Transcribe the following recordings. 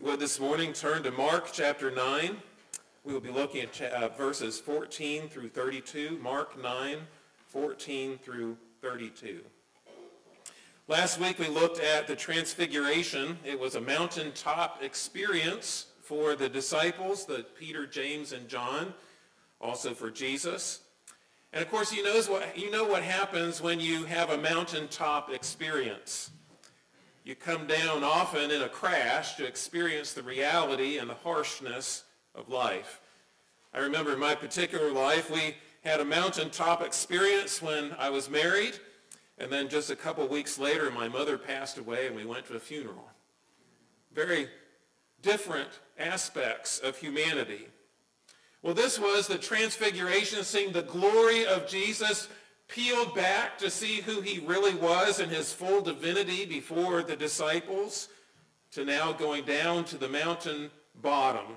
would this morning turn to Mark chapter 9. We will be looking at uh, verses 14 through 32. Mark 9, 14 through 32. Last week we looked at the transfiguration. It was a mountaintop experience for the disciples, the Peter, James, and John, also for Jesus. And of course, you, what, you know what happens when you have a mountaintop experience. You come down often in a crash to experience the reality and the harshness of life. I remember in my particular life, we had a mountaintop experience when I was married, and then just a couple weeks later, my mother passed away and we went to a funeral. Very different aspects of humanity. Well, this was the transfiguration, seeing the glory of Jesus peeled back to see who he really was in his full divinity before the disciples, to now going down to the mountain bottom,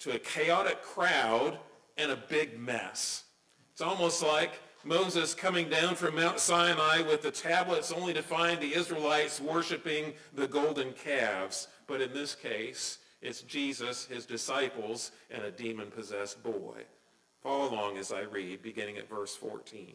to a chaotic crowd and a big mess. It's almost like Moses coming down from Mount Sinai with the tablets only to find the Israelites worshiping the golden calves. But in this case, it's Jesus, his disciples, and a demon-possessed boy. Follow along as I read, beginning at verse 14.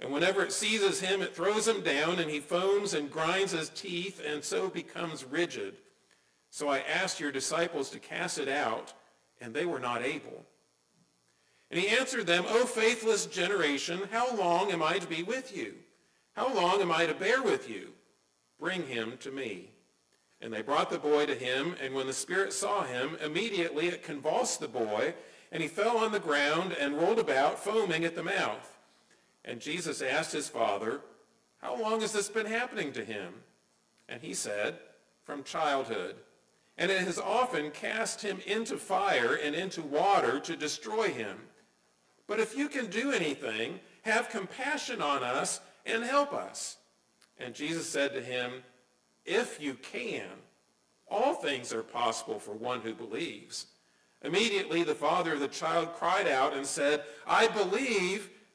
And whenever it seizes him, it throws him down, and he foams and grinds his teeth, and so becomes rigid. So I asked your disciples to cast it out, and they were not able. And he answered them, O faithless generation, how long am I to be with you? How long am I to bear with you? Bring him to me. And they brought the boy to him, and when the Spirit saw him, immediately it convulsed the boy, and he fell on the ground and rolled about, foaming at the mouth. And Jesus asked his father, How long has this been happening to him? And he said, From childhood. And it has often cast him into fire and into water to destroy him. But if you can do anything, have compassion on us and help us. And Jesus said to him, if you can, all things are possible for one who believes. Immediately the father of the child cried out and said, I believe,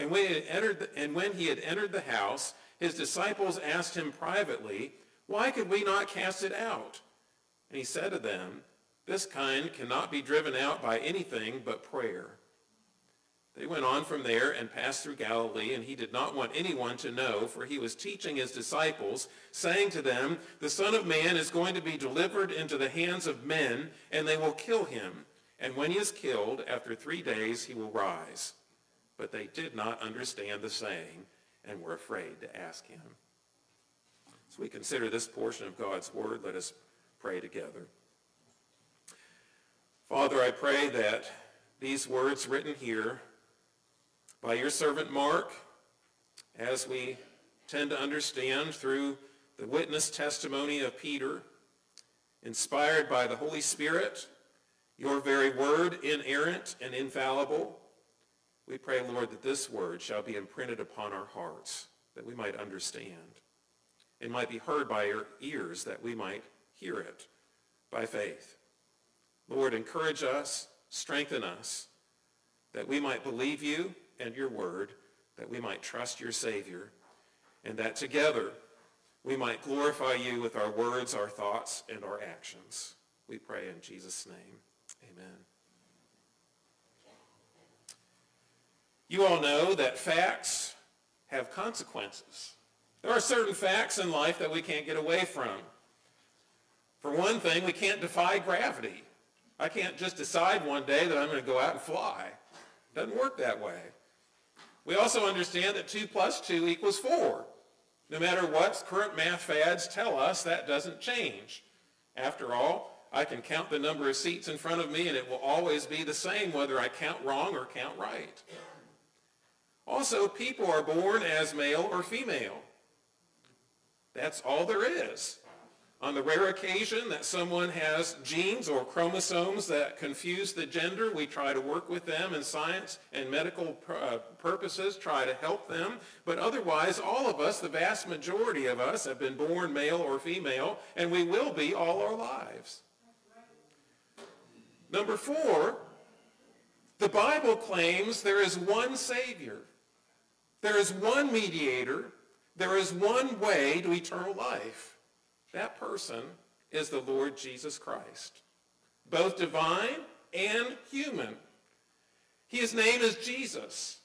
And when he had entered the, and when he had entered the house, his disciples asked him privately, Why could we not cast it out? And he said to them, This kind cannot be driven out by anything but prayer. They went on from there and passed through Galilee, and he did not want anyone to know, for he was teaching his disciples, saying to them, The Son of Man is going to be delivered into the hands of men, and they will kill him. And when he is killed, after three days he will rise. But they did not understand the saying, and were afraid to ask him. As we consider this portion of God's word, let us pray together. Father, I pray that these words written here by your servant Mark, as we tend to understand through the witness testimony of Peter, inspired by the Holy Spirit, your very word, inerrant and infallible, we pray, Lord, that this word shall be imprinted upon our hearts, that we might understand. It might be heard by our ears, that we might hear it by faith. Lord, encourage us, strengthen us, that we might believe you and your word, that we might trust your Savior, and that together we might glorify you with our words, our thoughts, and our actions. We pray in Jesus' name. Amen. You all know that facts have consequences. There are certain facts in life that we can't get away from. For one thing, we can't defy gravity. I can't just decide one day that I'm going to go out and fly. It Doesn't work that way. We also understand that 2 plus 2 equals 4. No matter what current math fads tell us, that doesn't change. After all, I can count the number of seats in front of me and it will always be the same whether I count wrong or count right. Also, people are born as male or female. That's all there is. On the rare occasion that someone has genes or chromosomes that confuse the gender, we try to work with them in science and medical uh, purposes, try to help them. But otherwise, all of us, the vast majority of us, have been born male or female, and we will be all our lives. Number four, the Bible claims there is one Savior. There is one mediator. There is one way to eternal life. That person is the Lord Jesus Christ, both divine and human. His name is Jesus.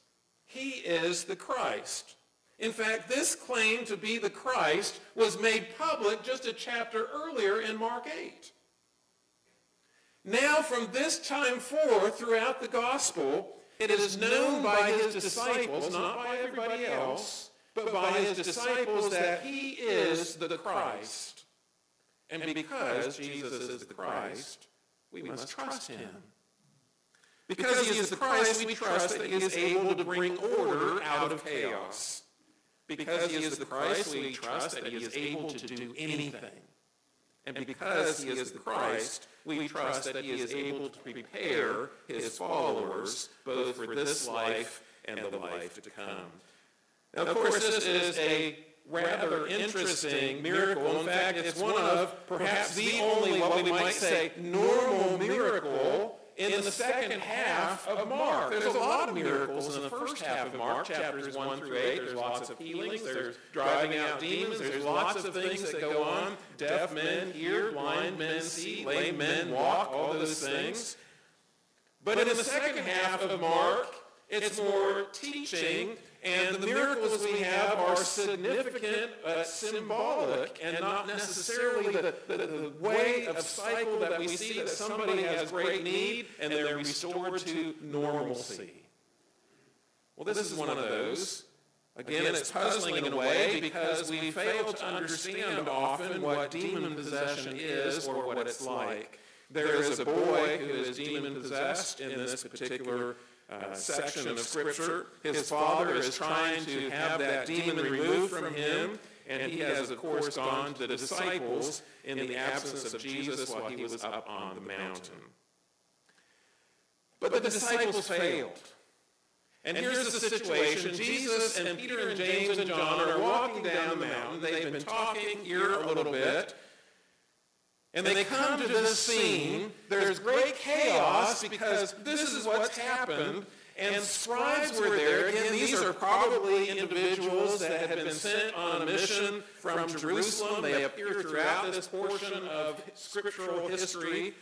He is the Christ. In fact, this claim to be the Christ was made public just a chapter earlier in Mark 8. Now, from this time forth, throughout the gospel, it is known by his disciples, not by everybody else, but by his disciples that he is the Christ. And because Jesus is the Christ, we must trust him. Because he is the Christ, we trust that he is able to bring order out of chaos. Because he is the Christ, we trust that he is able to do anything. And because he is the Christ, we trust that he is able to prepare his followers both for this life and the life to come. Now, of course, this is a rather interesting miracle. In fact, it's one of perhaps the only, what we might say, normal miracle in the second half of Mark. There's a lot of miracles in the first half of Mark, chapters 1 through 8. There's lots of healings, there's driving out demons, there's lots of things that go on. Deaf men hear, blind men see, lame men walk, all those things. But in the second half of Mark, it's more teaching and the miracles we have are significant, uh, symbolic, and not necessarily the, the, the way of cycle that we see that somebody has great need and they're restored to normalcy. Well, this is one of those. Again, it's puzzling in a way because we fail to understand often what demon possession is or what it's like. There is a boy who is demon possessed in this particular uh, section of Scripture. His father is trying to have that demon removed from him, and he has, of course, gone to the disciples in the absence of Jesus while he was up on the mountain. But the disciples failed. And here's the situation. Jesus and Peter and James and John are walking down the mountain. They've been talking here a little bit. And they come to this scene. There's great chaos because this is what's happened. And scribes were there. Again, these are probably individuals that had been sent on a mission from Jerusalem. They appear throughout this portion of scriptural history.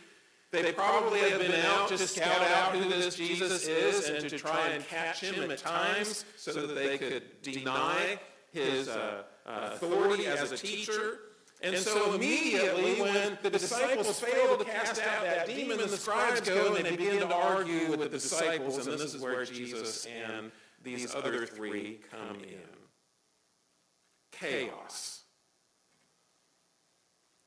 They probably have been out to scout out who this Jesus is and to try and catch him at times so that they could deny his uh, uh, authority as a teacher. And so immediately when the disciples fail to cast out that demon, the scribes go and they begin to argue with the disciples, and this is where Jesus and these other three come in. Chaos.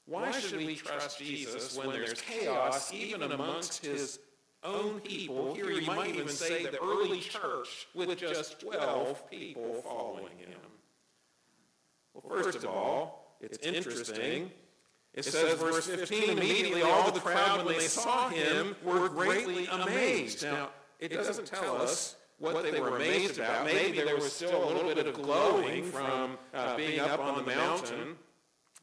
Why should we trust Jesus when there's chaos even amongst his own people? Here you might even say the early church with just 12 people following him. Well, first of all, it's interesting. It says, verse 15, immediately all the crowd, when they saw him, were greatly amazed. Now, it doesn't tell us what they were amazed about. Maybe there was still a little bit of glowing from uh, being up on the mountain.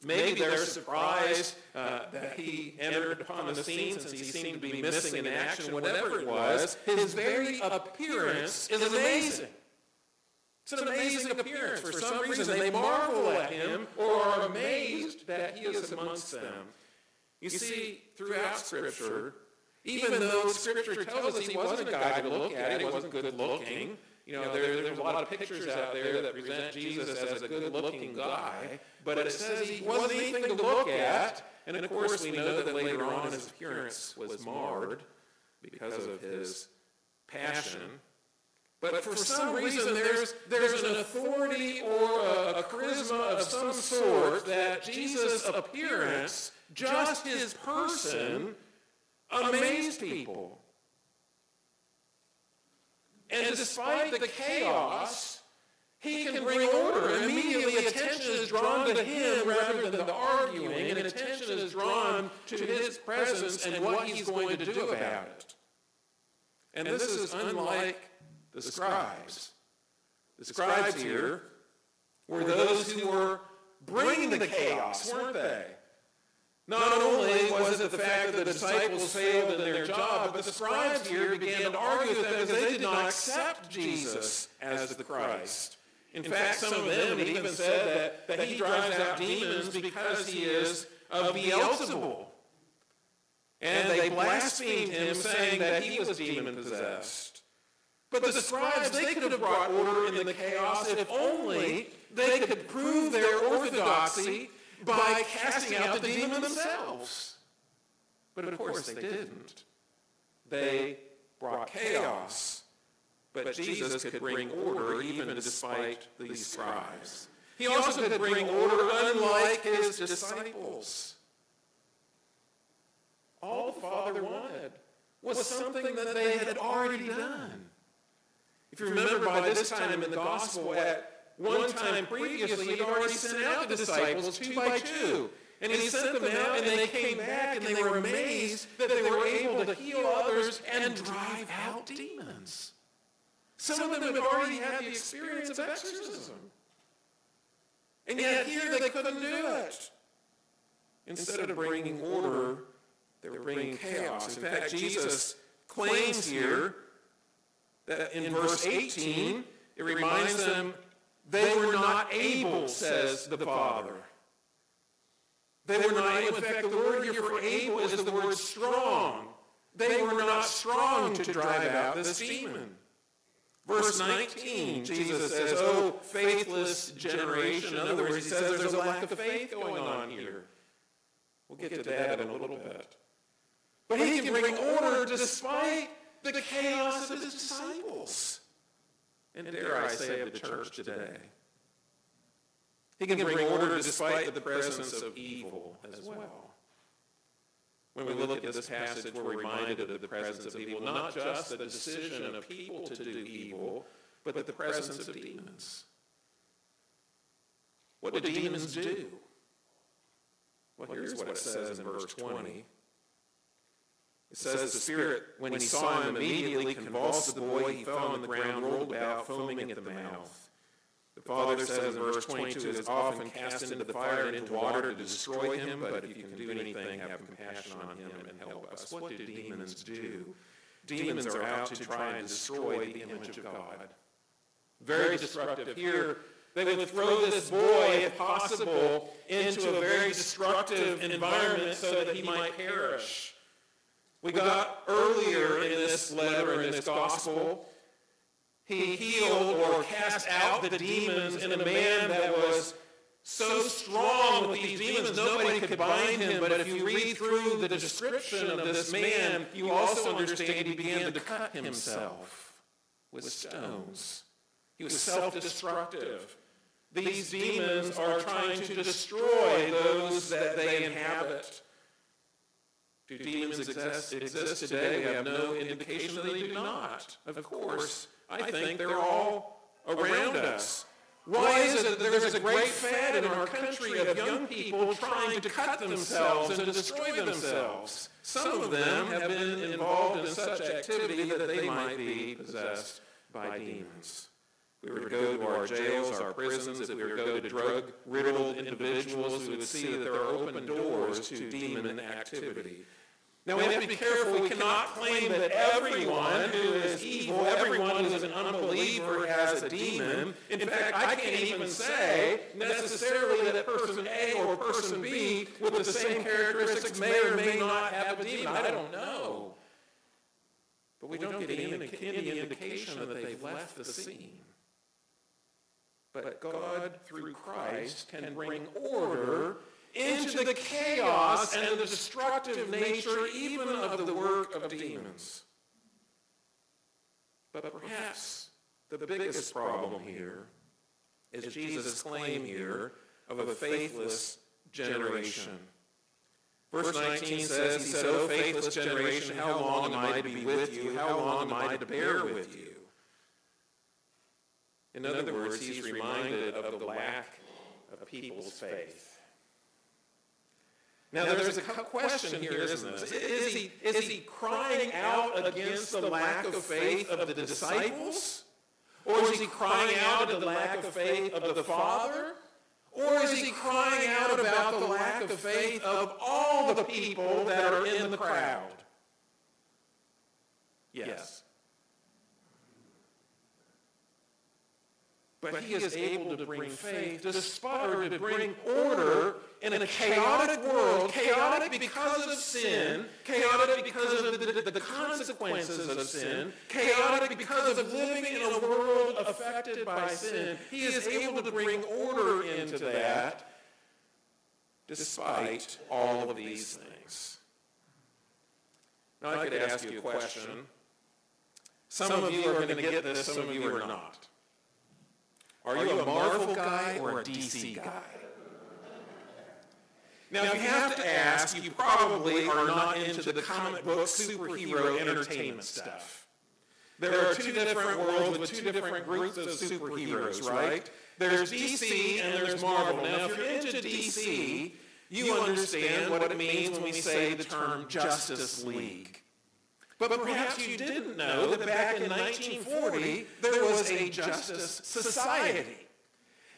Maybe they're surprised uh, that he entered upon the scene since he seemed to be missing in action, whatever it was. His very appearance is amazing. It's an amazing appearance. For some reason, they marvel at him or are amazed that he is amongst them. You see, throughout Scripture, even though Scripture tells us he wasn't a guy to look at, he wasn't good looking, you know, there, there's a lot of pictures out there that present Jesus as a good-looking guy, but it says he wasn't anything to look at, and of course we know that later on his appearance was marred because of his passion. But for some reason, there's, there's an authority or a, a charisma of some sort that Jesus' appearance, just his person, amazed people. And despite the chaos, he can bring order. Immediately attention is drawn to him rather than the arguing, and attention is drawn to his presence and what he's going to do about it. And this is unlike the scribes. The scribes here were those who were bringing the chaos, weren't they? Not only was it the fact that the disciples failed in their job, but the scribes here began to argue with them because they did not accept Jesus as the Christ. In fact, some of them even said that, that he drives out demons because he is of Beelzebul. And they blasphemed him, saying that he was demon-possessed. But the scribes, they could have brought order in the chaos if only they could prove their orthodoxy by casting out the demon themselves. But of course they didn't. They brought chaos. But Jesus could bring order even despite these scribes. He also could bring order unlike his disciples. All the Father wanted was something that they had already done. If you remember by this time in the gospel, at one time previously, he'd already sent out the disciples two by two. And he sent them out, and they came back, and they were amazed that they were able to heal others and drive out demons. Some of them had already had the experience of exorcism. And yet here they couldn't do it. Instead of bringing order, they were bringing chaos. In fact, Jesus claims here Uh, in verse 18, it reminds them they were not able, says the Father. They were not able. In fact, the word here for able is the word strong. They were not strong to drive out this demon. Verse 19, Jesus says, oh, oh, faithless generation. In other words, he says there's a lack of faith going on here. We'll get to that in a little bit. But he can bring order despite the chaos of his disciples. And dare I say of the church today. He can bring order despite the presence of evil as well. When we look at this passage, we're reminded of the presence of evil, not just the decision of people to do evil, but the presence of demons. What do demons do? Well, here's what it says in verse 20. It says the Spirit, when he saw him, immediately convulsed the boy. He fell on the ground, rolled about, foaming at the mouth. The Father says in verse 22, is often cast into the fire and into water to destroy him, but if you can do anything, have compassion on him and help us. What do demons do? Demons are out to try and destroy the image of God. Very destructive. Here, they would throw this boy, if possible, into a very destructive environment so that he might perish. We got earlier in this letter, in this gospel, he healed or cast out the demons in a man that was so strong with these demons, nobody could bind him. But if you read through the description of this man, you also understand he began to cut himself with stones. He was self-destructive. These demons are trying to destroy those that they inhabit. Do demons exist, exist today? We have no indication that they do not. Of course, I think they're all around us. Why is it that there's a great fad in our country of young people trying to cut themselves and destroy themselves? Some of them have been involved in such activity that they might be possessed by demons. We were to go to our jails, our prisons, if we were to go to drug-riddled individuals, we would see that there are open doors to demon activity. Now we have to be careful. We cannot claim that everyone who is evil, everyone who is an unbeliever has a demon. In fact, I can't even say necessarily that person A or person B with the same characteristics may or may not have a demon. I don't know. But we don't get any indication that they've left the scene. But God, through Christ, can bring order into the chaos and the destructive nature even of the work of demons. But perhaps the biggest problem here is Jesus' claim here of a faithless generation. Verse 19 says, He said, O faithless generation, how long am I to be with you? How long am I to bear with you? In other words, he's reminded of the lack of people's faith. Now, there's a question here, isn't there? Is he, is he crying out against the lack of faith of the disciples? Or is he crying out at the lack of faith of the Father? Or is he crying out about the lack of faith of all the people that are in the crowd? Yes. But he is able to bring faith despite, or to bring order in a chaotic world, chaotic because of sin, chaotic because of the, the, consequences of sin, chaotic because of living in a world affected by sin. He is able to bring order into that despite all of these things. Now I could ask you a question. Some of you are going to get this, some of you are not. Are you a Marvel guy or a DC guy? Now, if you have to ask, you probably are not into the comic book superhero entertainment stuff. There are two different worlds with two different groups of superheroes, right? There's DC and there's Marvel. Now, if you're into DC, you understand what it means when we say the term Justice League. But perhaps you didn't know that back in 1940, there was a Justice Society.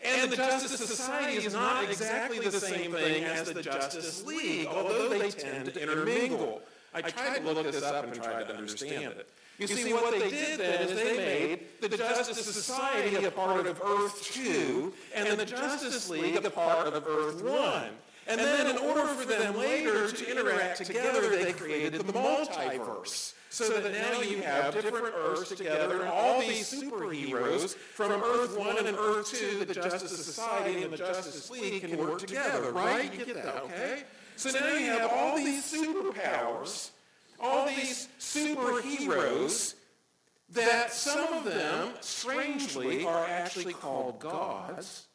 And the Justice Society is not exactly the same thing as the Justice League, although they tend to intermingle. I tried to look this up and tried to understand it. You see, what they did then is they made the Justice Society a part of Earth 2 and the Justice League a part of Earth 1. And then in order for them later to interact together, they created the multiverse. So that now you have different Earths together, and all these superheroes from Earth 1 and Earth 2, the Justice Society and the Justice League can work together, right? You get that, okay? So now you have all these superpowers, all these superheroes, that some of them, strangely, are actually called gods,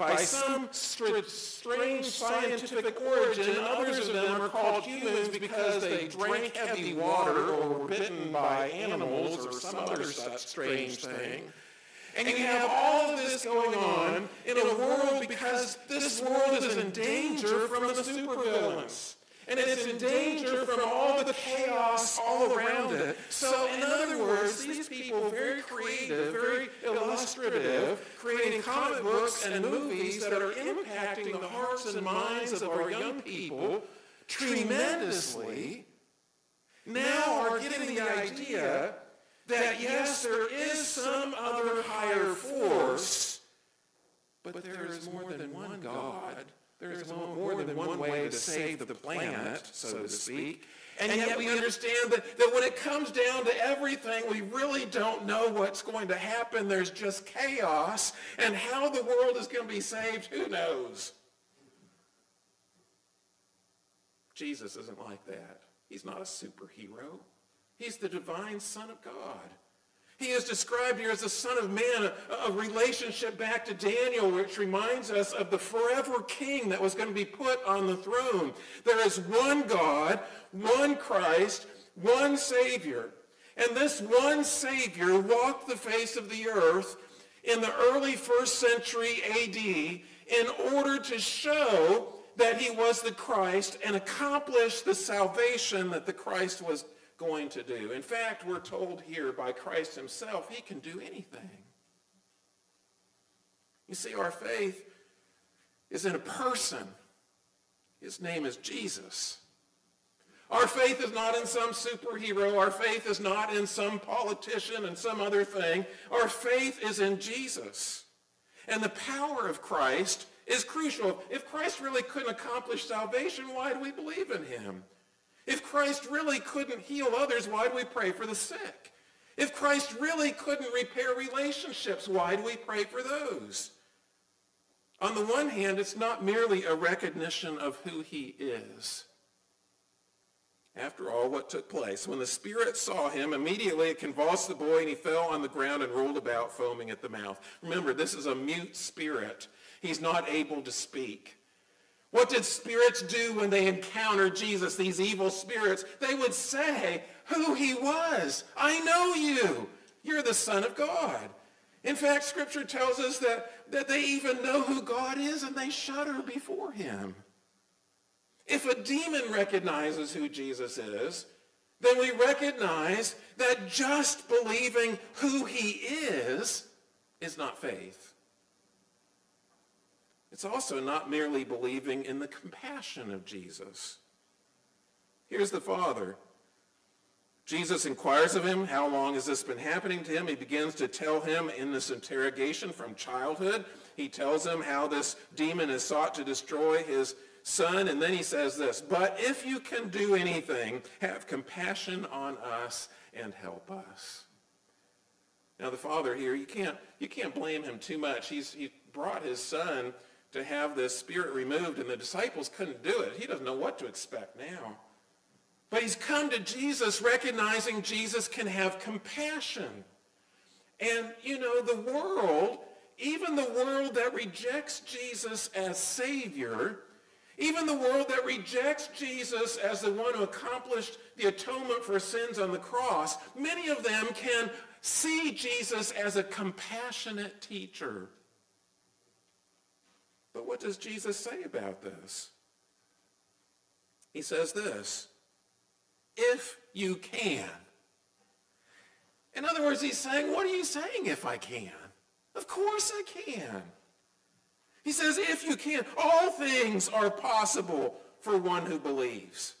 by some strange scientific origin, others of them are called humans because they drank heavy water or were bitten by animals or some other such strange thing. And you have all of this going on in a world because this world is in danger from the supervillains and it's in danger from all the chaos all around it. So, in other words, these people, very creative, very illustrative, creating comic books and movies that are impacting the hearts and minds of our young people tremendously, now are getting the idea that yes, there is some other higher force, but there is more than one God there's more than one way to save the planet, so to speak. And yet we understand that, that when it comes down to everything, we really don't know what's going to happen. There's just chaos. And how the world is going to be saved, who knows? Jesus isn't like that. He's not a superhero. He's the divine Son of God. He is described here as the Son of Man, a, a, relationship back to Daniel, which reminds us of the forever king that was going to be put on the throne. There is one God, one Christ, one Savior. And this one Savior walked the face of the earth in the early first century AD in order to show that he was the Christ and accomplish the salvation that the Christ was going to do. In fact, we're told here by Christ himself, he can do anything. You see, our faith is in a person. His name is Jesus. Our faith is not in some superhero. Our faith is not in some politician and some other thing. Our faith is in Jesus. And the power of Christ is crucial. If Christ really couldn't accomplish salvation, why do we believe in him? If Christ really couldn't heal others, why do we pray for the sick? If Christ really couldn't repair relationships, why do we pray for those? On the one hand, it's not merely a recognition of who he is. After all, what took place? When the spirit saw him, immediately it convulsed the boy and he fell on the ground and rolled about, foaming at the mouth. Remember, this is a mute spirit. He's not able to speak. What did spirits do when they encountered Jesus, these evil spirits? They would say who he was. I know you. You're the Son of God. In fact, Scripture tells us that, that they even know who God is and they shudder before him. If a demon recognizes who Jesus is, then we recognize that just believing who he is is not faith. It's also not merely believing in the compassion of Jesus. Here's the Father. Jesus inquires of him, how long has this been happening to him? He begins to tell him in this interrogation from childhood. He tells him how this demon has sought to destroy his son. And then he says this, but if you can do anything, have compassion on us and help us. Now the father here, you can't, you can't blame him too much. He's, he brought his son to have this spirit removed, and the disciples couldn't do it. He doesn't know what to expect now. But he's come to Jesus recognizing Jesus can have compassion. And, you know, the world, even the world that rejects Jesus as Savior, even the world that rejects Jesus as the one who accomplished the atonement for sins on the cross, many of them can see Jesus as a compassionate teacher. But what does Jesus say about this? He says this, if you can. In other words, he's saying, what are you saying if I can? Of course I can. He says, if you can, all things are possible for one who believes.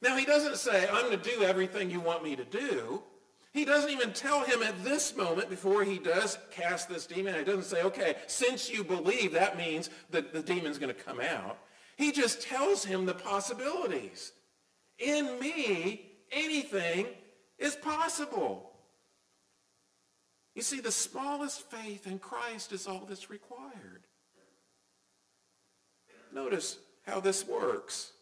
Now, he doesn't say, I'm going to do everything you want me to do. He doesn't even tell him at this moment before he does cast this demon. He doesn't say, okay, since you believe, that means that the demon's going to come out. He just tells him the possibilities. In me, anything is possible. You see, the smallest faith in Christ is all that's required. Notice how this works.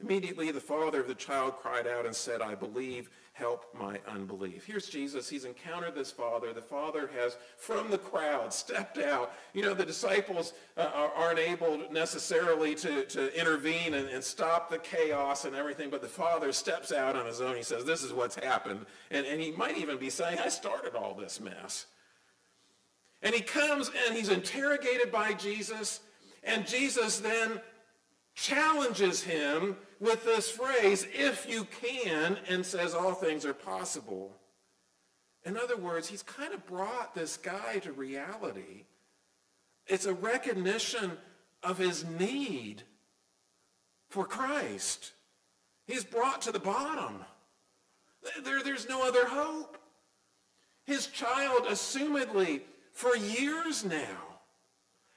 Immediately the father of the child cried out and said, I believe, help my unbelief. Here's Jesus. He's encountered this father. The father has, from the crowd, stepped out. You know, the disciples uh, aren't able necessarily to, to intervene and, and, stop the chaos and everything, but the father steps out on his own. He says, this is what's happened. And, and he might even be saying, I started all this mess. And he comes and he's interrogated by Jesus. And Jesus then challenges him with this phrase, if you can, and says all things are possible. In other words, he's kind of brought this guy to reality. It's a recognition of his need for Christ. He's brought to the bottom. There, there's no other hope. His child, assumedly, for years now,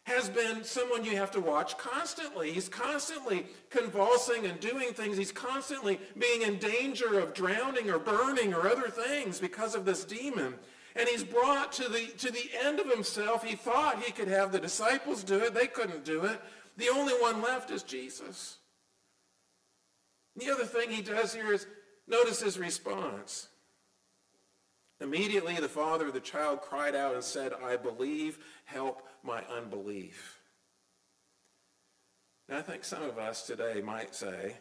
has been someone you have to watch constantly. He's constantly convulsing and doing things. He's constantly being in danger of drowning or burning or other things because of this demon. And he's brought to the, to the end of himself. He thought he could have the disciples do it. They couldn't do it. The only one left is Jesus. The other thing he does here is notice his response. Immediately the father of the child cried out and said, I believe, help my unbelief. Now, I think some of us today might say,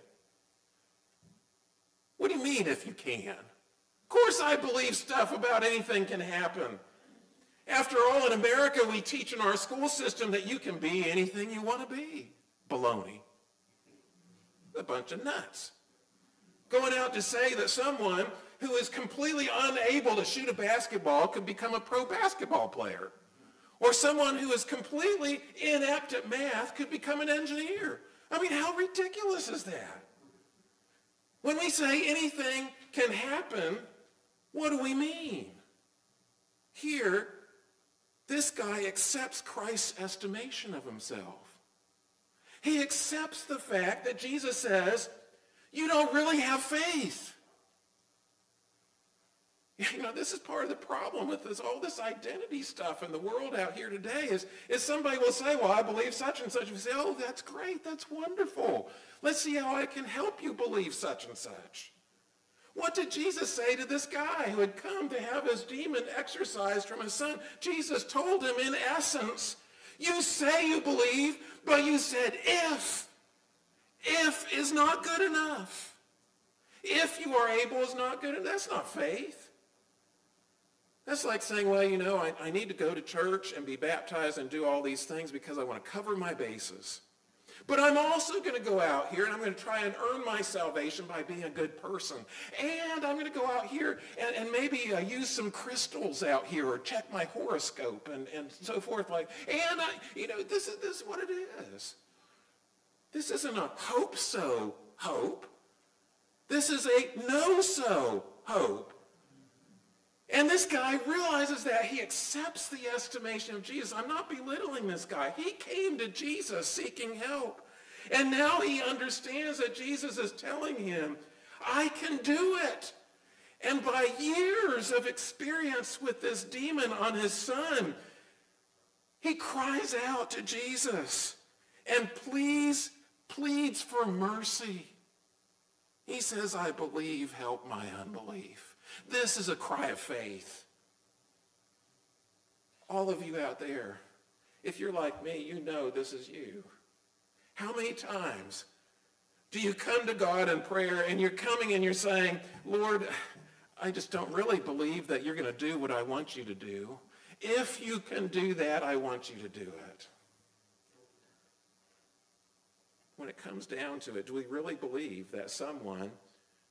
what do you mean if you can? Of course I believe stuff about anything can happen. After all, in America, we teach in our school system that you can be anything you want to be. Baloney. A bunch of nuts. Going out to say that someone who is completely unable to shoot a basketball could become a pro basketball player. Or someone who is completely inept at math could become an engineer. I mean, how ridiculous is that? When we say anything can happen, what do we mean? Here, this guy accepts Christ's estimation of himself. He accepts the fact that Jesus says, you don't really have faith. You know, this is part of the problem with this, all this identity stuff in the world out here today is, is somebody will say, well, I believe such and such. We say, oh, that's great. That's wonderful. Let's see how I can help you believe such and such. What did Jesus say to this guy who had come to have his demon exorcised from his son? Jesus told him in essence, you say you believe, but you said if. If is not good enough. If you are able is not good enough. That's not faith. That's like saying, well, you know, I, I need to go to church and be baptized and do all these things because I want to cover my bases. But I'm also going to go out here and I'm going to try and earn my salvation by being a good person. And I'm going to go out here and, and maybe uh, use some crystals out here or check my horoscope and, and so forth. Like, and I, you know, this is, this is what it is. This isn't a hope so hope. This is a know so hope. And this guy realizes that he accepts the estimation of Jesus. I'm not belittling this guy. He came to Jesus seeking help. And now he understands that Jesus is telling him, I can do it. And by years of experience with this demon on his son, he cries out to Jesus and please, pleads for mercy. He says, I believe, help my unbelief. This is a cry of faith. All of you out there, if you're like me, you know this is you. How many times do you come to God in prayer and you're coming and you're saying, Lord, I just don't really believe that you're going to do what I want you to do. If you can do that, I want you to do it. When it comes down to it, do we really believe that someone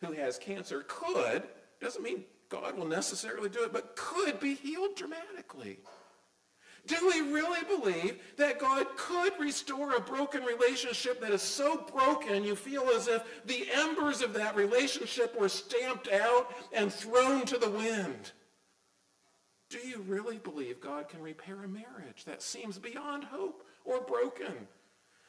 who has cancer could doesn't mean God will necessarily do it, but could be healed dramatically. Do we really believe that God could restore a broken relationship that is so broken you feel as if the embers of that relationship were stamped out and thrown to the wind? Do you really believe God can repair a marriage that seems beyond hope or broken?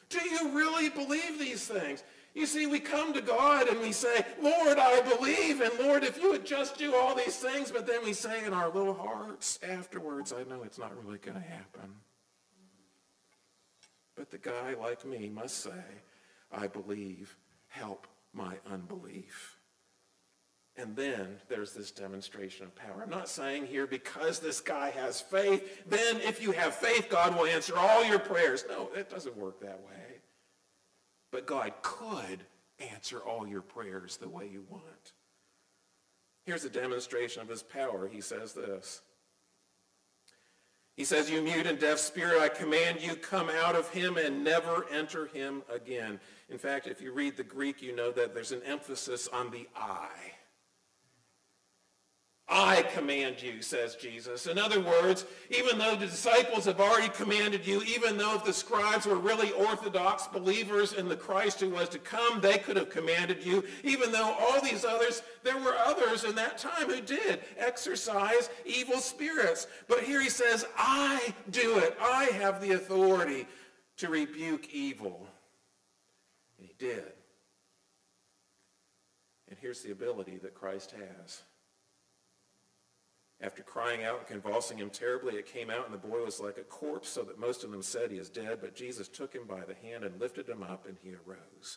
Do you really believe these things? You see, we come to God and we say, Lord, I believe, and Lord, if you would just do all these things, but then we say in our little hearts afterwards, I know it's not really going to happen. But the guy like me must say, I believe, help my unbelief. And then there's this demonstration of power. I'm not saying here because this guy has faith, then if you have faith, God will answer all your prayers. No, it doesn't work that way. But God could answer all your prayers the way you want. Here's a demonstration of his power. He says this. He says, you mute and deaf spirit, I command you, come out of him and never enter him again. In fact, if you read the Greek, you know that there's an emphasis on the I. I command you, says Jesus. In other words, even though the disciples have already commanded you, even though if the scribes were really orthodox believers in the Christ who was to come, they could have commanded you. Even though all these others, there were others in that time who did exorcise evil spirits. But here he says, I do it. I have the authority to rebuke evil. And he did. And here's the ability that Christ has. After crying out and convulsing him terribly, it came out, and the boy was like a corpse, so that most of them said he is dead. But Jesus took him by the hand and lifted him up, and he arose.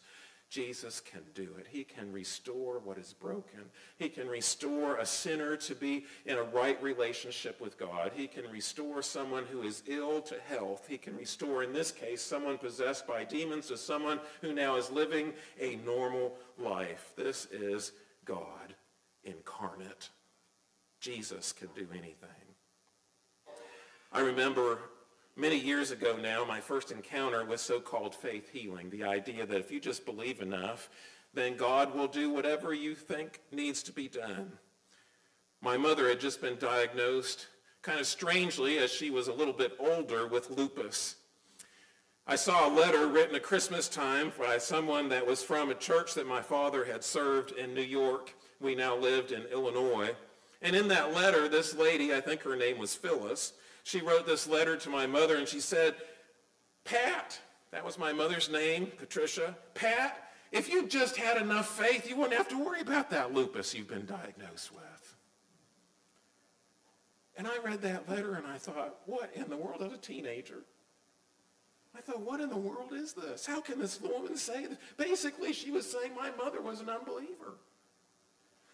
Jesus can do it. He can restore what is broken. He can restore a sinner to be in a right relationship with God. He can restore someone who is ill to health. He can restore, in this case, someone possessed by demons to someone who now is living a normal life. This is God incarnate. Jesus could do anything. I remember many years ago now my first encounter with so-called faith healing, the idea that if you just believe enough, then God will do whatever you think needs to be done. My mother had just been diagnosed kind of strangely as she was a little bit older with lupus. I saw a letter written at Christmas time by someone that was from a church that my father had served in New York. We now lived in Illinois. And in that letter, this lady, I think her name was Phyllis, she wrote this letter to my mother and she said, Pat, that was my mother's name, Patricia, Pat, if you just had enough faith, you wouldn't have to worry about that lupus you've been diagnosed with. And I read that letter and I thought, what in the world as a teenager? I thought, what in the world is this? How can this woman say this? Basically, she was saying my mother was an unbeliever.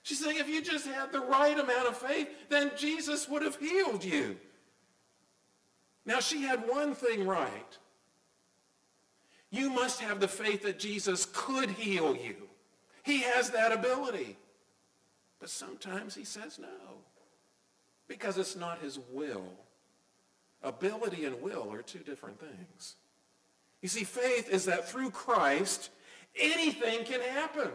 She's saying if you just had the right amount of faith, then Jesus would have healed you. Now, she had one thing right. You must have the faith that Jesus could heal you. He has that ability. But sometimes he says no because it's not his will. Ability and will are two different things. You see, faith is that through Christ, anything can happen.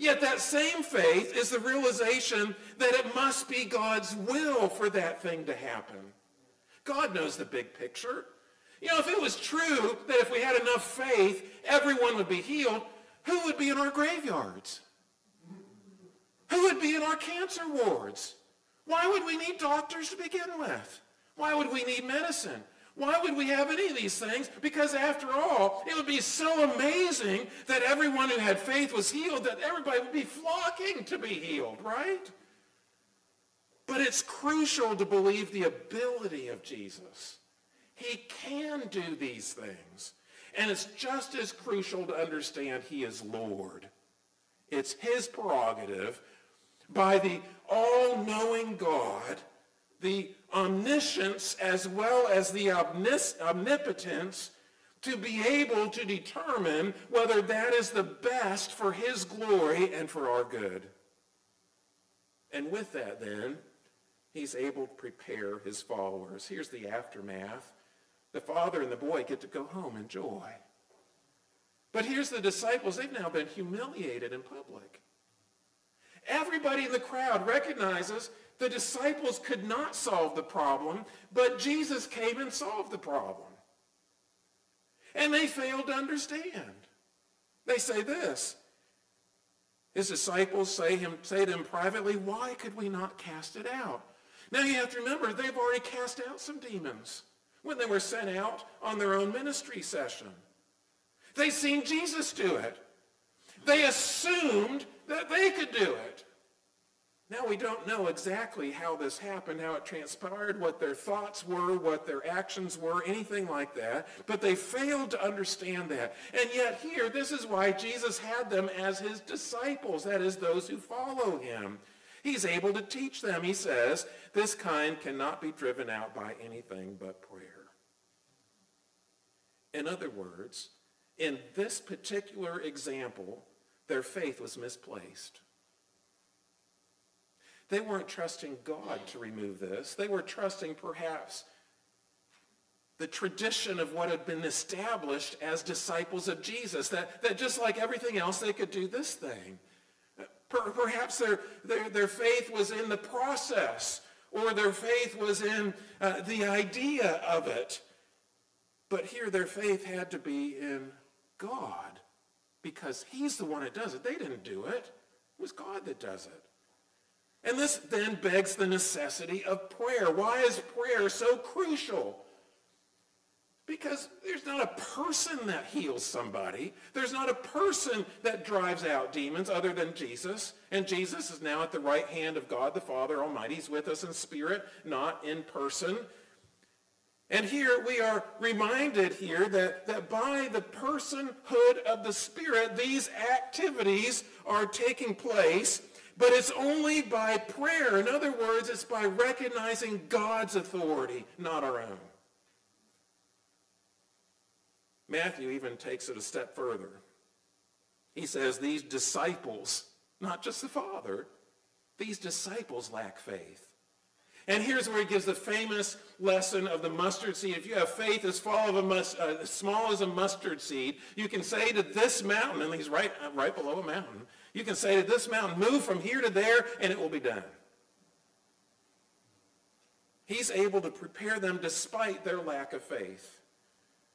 Yet that same faith is the realization that it must be God's will for that thing to happen. God knows the big picture. You know, if it was true that if we had enough faith, everyone would be healed, who would be in our graveyards? Who would be in our cancer wards? Why would we need doctors to begin with? Why would we need medicine? Why would we have any of these things? Because after all, it would be so amazing that everyone who had faith was healed, that everybody would be flocking to be healed, right? But it's crucial to believe the ability of Jesus. He can do these things. And it's just as crucial to understand he is Lord. It's his prerogative by the all-knowing God the omniscience as well as the omnipotence to be able to determine whether that is the best for his glory and for our good. And with that then, he's able to prepare his followers. Here's the aftermath. The father and the boy get to go home in joy. But here's the disciples. They've now been humiliated in public. Everybody in the crowd recognizes the disciples could not solve the problem, but Jesus came and solved the problem. And they failed to understand. They say this. His disciples say, him, say to him privately, why could we not cast it out? Now you have to remember, they've already cast out some demons when they were sent out on their own ministry session. They seen Jesus do it. They assumed that they could do it. Now we don't know exactly how this happened, how it transpired, what their thoughts were, what their actions were, anything like that. But they failed to understand that. And yet here, this is why Jesus had them as his disciples, that is, those who follow him. He's able to teach them. He says, this kind cannot be driven out by anything but prayer. In other words, in this particular example, their faith was misplaced. They weren't trusting God to remove this. They were trusting perhaps the tradition of what had been established as disciples of Jesus, that, that just like everything else, they could do this thing. perhaps their, their, their faith was in the process, or their faith was in uh, the idea of it. But here their faith had to be in God, because he's the one that does it. They didn't do it. It was God that does it. And this then begs the necessity of prayer. Why is prayer so crucial? Because there's not a person that heals somebody. There's not a person that drives out demons other than Jesus. And Jesus is now at the right hand of God the Father Almighty. He's with us in spirit, not in person. And here we are reminded here that, that by the personhood of the Spirit, these activities are taking place but it's only by prayer. In other words, it's by recognizing God's authority, not our own. Matthew even takes it a step further. He says these disciples, not just the Father, these disciples lack faith. And here's where he gives the famous lesson of the mustard seed. If you have faith as, mus- uh, small as a mustard seed, you can say to this mountain, and he's right, right below a mountain, you can say to this mountain, move from here to there, and it will be done. He's able to prepare them despite their lack of faith.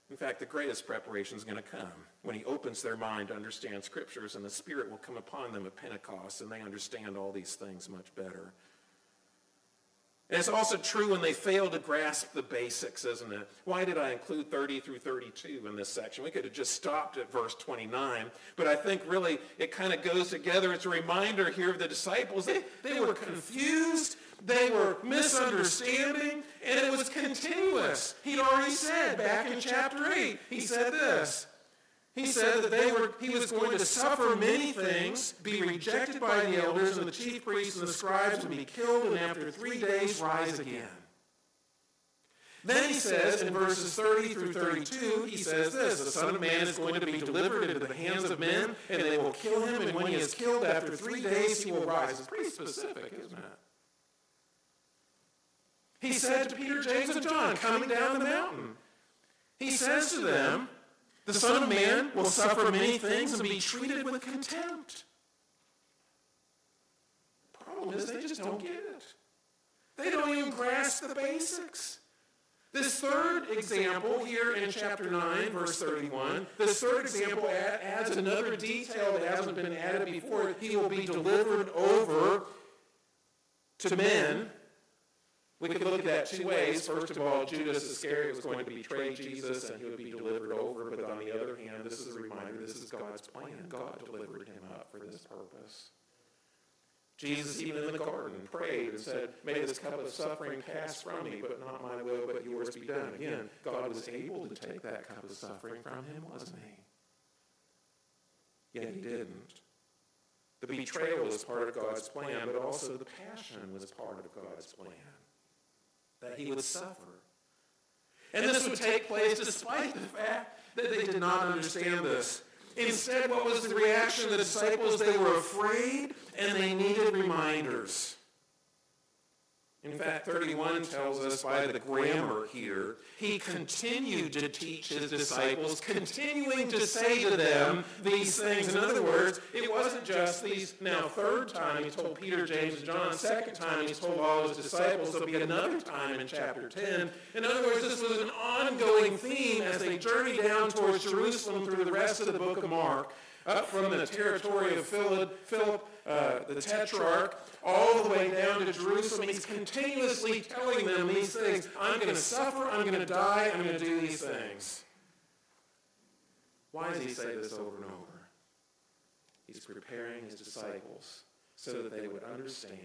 In fact, the greatest preparation is going to come when he opens their mind to understand scriptures, and the Spirit will come upon them at Pentecost, and they understand all these things much better. And it's also true when they fail to grasp the basics, isn't it? Why did I include 30 through 32 in this section? We could have just stopped at verse 29, but I think really it kind of goes together. It's a reminder here of the disciples. They, they were confused. They were misunderstanding, and it was continuous. He'd already said back in chapter 8, he said this. He said that they were, he was going to suffer many things, be rejected by the elders and the chief priests and the scribes, and be killed, and after three days rise again. Then he says in verses 30 through 32, he says this, the Son of Man is going to be delivered into the hands of men, and they will kill him, and when he is killed, after three days he will rise. It's pretty specific, isn't it? He said to Peter, James, and John, coming down the mountain, he says to them, the Son of Man will suffer many things and be treated with contempt. The Problem is, they just don't get it. They don't even grasp the basics. This third example here in chapter 9, verse 31, this third example adds another detail that hasn't been added before. He will be delivered over to men we could look at that two ways. First of all, Judas Iscariot was going to betray Jesus and he would be delivered over. But on the other hand, this is a reminder this is God's plan. God delivered him up for this purpose. Jesus, even in the garden, prayed and said, May this cup of suffering pass from me, but not my will, but yours be done. Again, God was able to take that cup of suffering from him, wasn't he? Yet he didn't. The betrayal was part of God's plan, but also the passion was part of God's plan that he would suffer. And this would take place despite the fact that they did not understand this. Instead, what was the reaction of the disciples? They were afraid and they needed reminders. In fact, 31 tells us by the grammar here, he continued to teach his disciples, continuing to say to them these things. In other words, it wasn't just these, now third time he told Peter, James, and John, second time he told all his disciples, there'll be another time in chapter 10. In other words, this was an ongoing theme as they journeyed down towards Jerusalem through the rest of the book of Mark, up from the territory of Philip, uh, the tetrarch, all the way down to Jerusalem. He's continuously telling them these things. I'm going to suffer. I'm going to die. I'm going to do these things. Why does he say this over and over? He's preparing his disciples so that they would understand,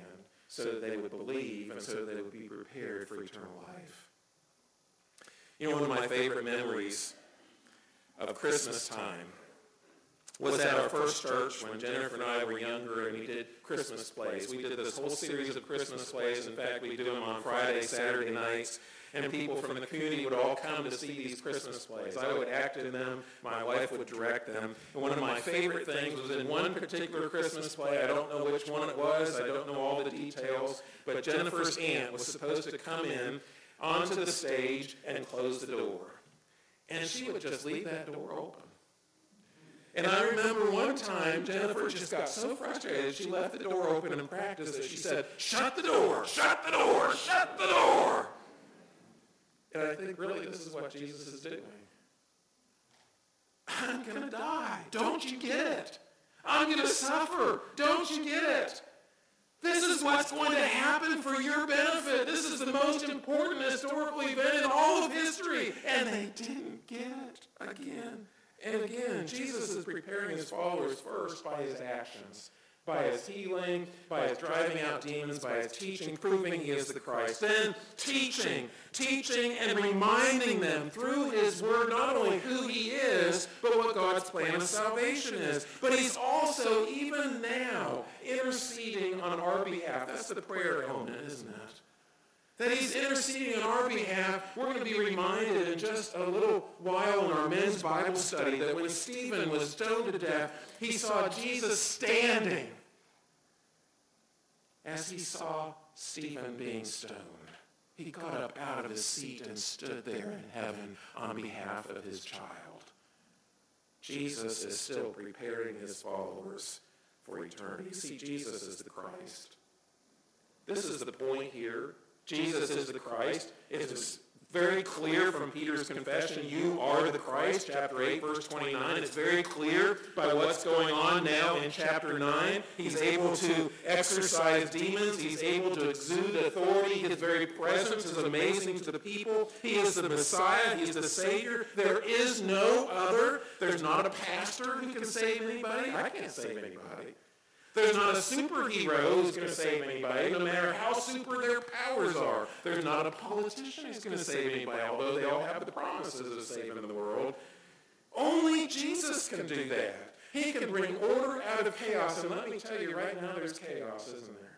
so that they would believe, and so that they would be prepared for eternal life. You know, one of my favorite memories of Christmas time was at our first church when Jennifer and I were younger and we did Christmas plays. We did this whole series of Christmas plays. In fact, we do them on Friday, Saturday nights. And people from the community would all come to see these Christmas plays. I would act in them. My wife would direct them. And one of my favorite things was in one particular Christmas play. I don't know which one it was. I don't know all the details. But Jennifer's aunt was supposed to come in onto the stage and close the door. And she would just leave that door open. And I remember one time Jennifer just got so frustrated she left the door open in practice that she said, shut the door, shut the door, shut the door. And I think really this is what Jesus is doing. I'm going to die. Don't you get it? I'm going to suffer. Don't you get it? This is what's going to happen for your benefit. This is the most important historical event in all of history. And they didn't get it again. And again, Jesus is preparing his followers first by his actions, by his healing, by his driving out demons, by his teaching, proving he is the Christ. Then teaching, teaching and reminding them through his word not only who he is, but what God's plan of salvation is. But he's also, even now, interceding on our behalf. That's the prayer element, isn't it? That he's interceding on our behalf. We're going to be reminded in just a little while in our men's Bible study that when Stephen was stoned to death, he saw Jesus standing as he saw Stephen being stoned. He got up out of his seat and stood there in heaven on behalf of his child. Jesus is still preparing his followers for eternity. See, Jesus is the Christ. This is the point here Jesus is the Christ. It's very clear from Peter's confession, you are the Christ, chapter 8, verse 29. It's very clear by what's going on now in chapter 9. He's able to exorcise demons. He's able to exude authority. His very presence is amazing to the people. He is the Messiah. He is the Savior. There is no other. There's not a pastor who can save anybody. I can't save anybody. There's not a superhero who's going to save anybody, no matter how super their powers are. There's not a politician who's going to save anybody, although they all have the promises of saving the world. Only Jesus can do that. He can bring order out of chaos. And let me tell you, right now there's chaos, isn't there?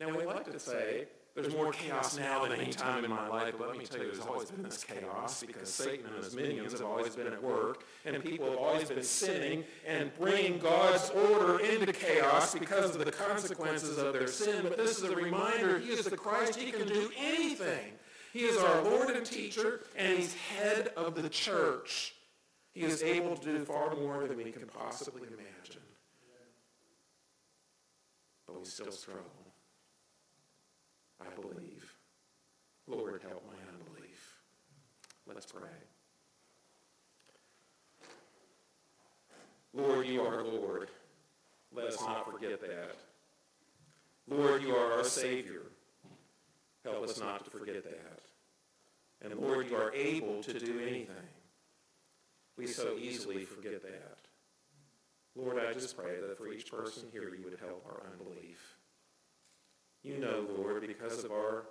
Now, we like to say there's more chaos now than any time in my life, but let me tell you, there's always been this chaos because Satan and his minions have always been at work, and people have always been sinning and bringing God's order into chaos because of the consequences of their sin. But this is a reminder, he is the Christ, he can do anything. He is our Lord and teacher, and he's head of the church. He is able to do far more than we can possibly imagine. But we still struggle. I believe. Lord, help my unbelief. Let's pray. Lord, you are Lord. Let us not forget that. Lord, you are our Savior. Help us not to forget that. And Lord, you are able to do anything. We so easily forget that. Lord, I just pray that for each person here, you would help our unbelief. You know, Lord, because of our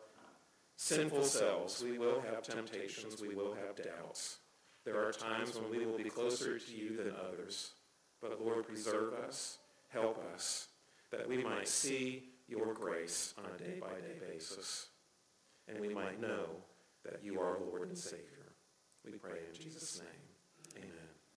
sinful selves, we will have temptations, we will have doubts. There are times when we will be closer to you than others. But Lord, preserve us, help us, that we might see your grace on a day-by-day basis, and we might know that you are Lord and Savior. We pray in Jesus' name.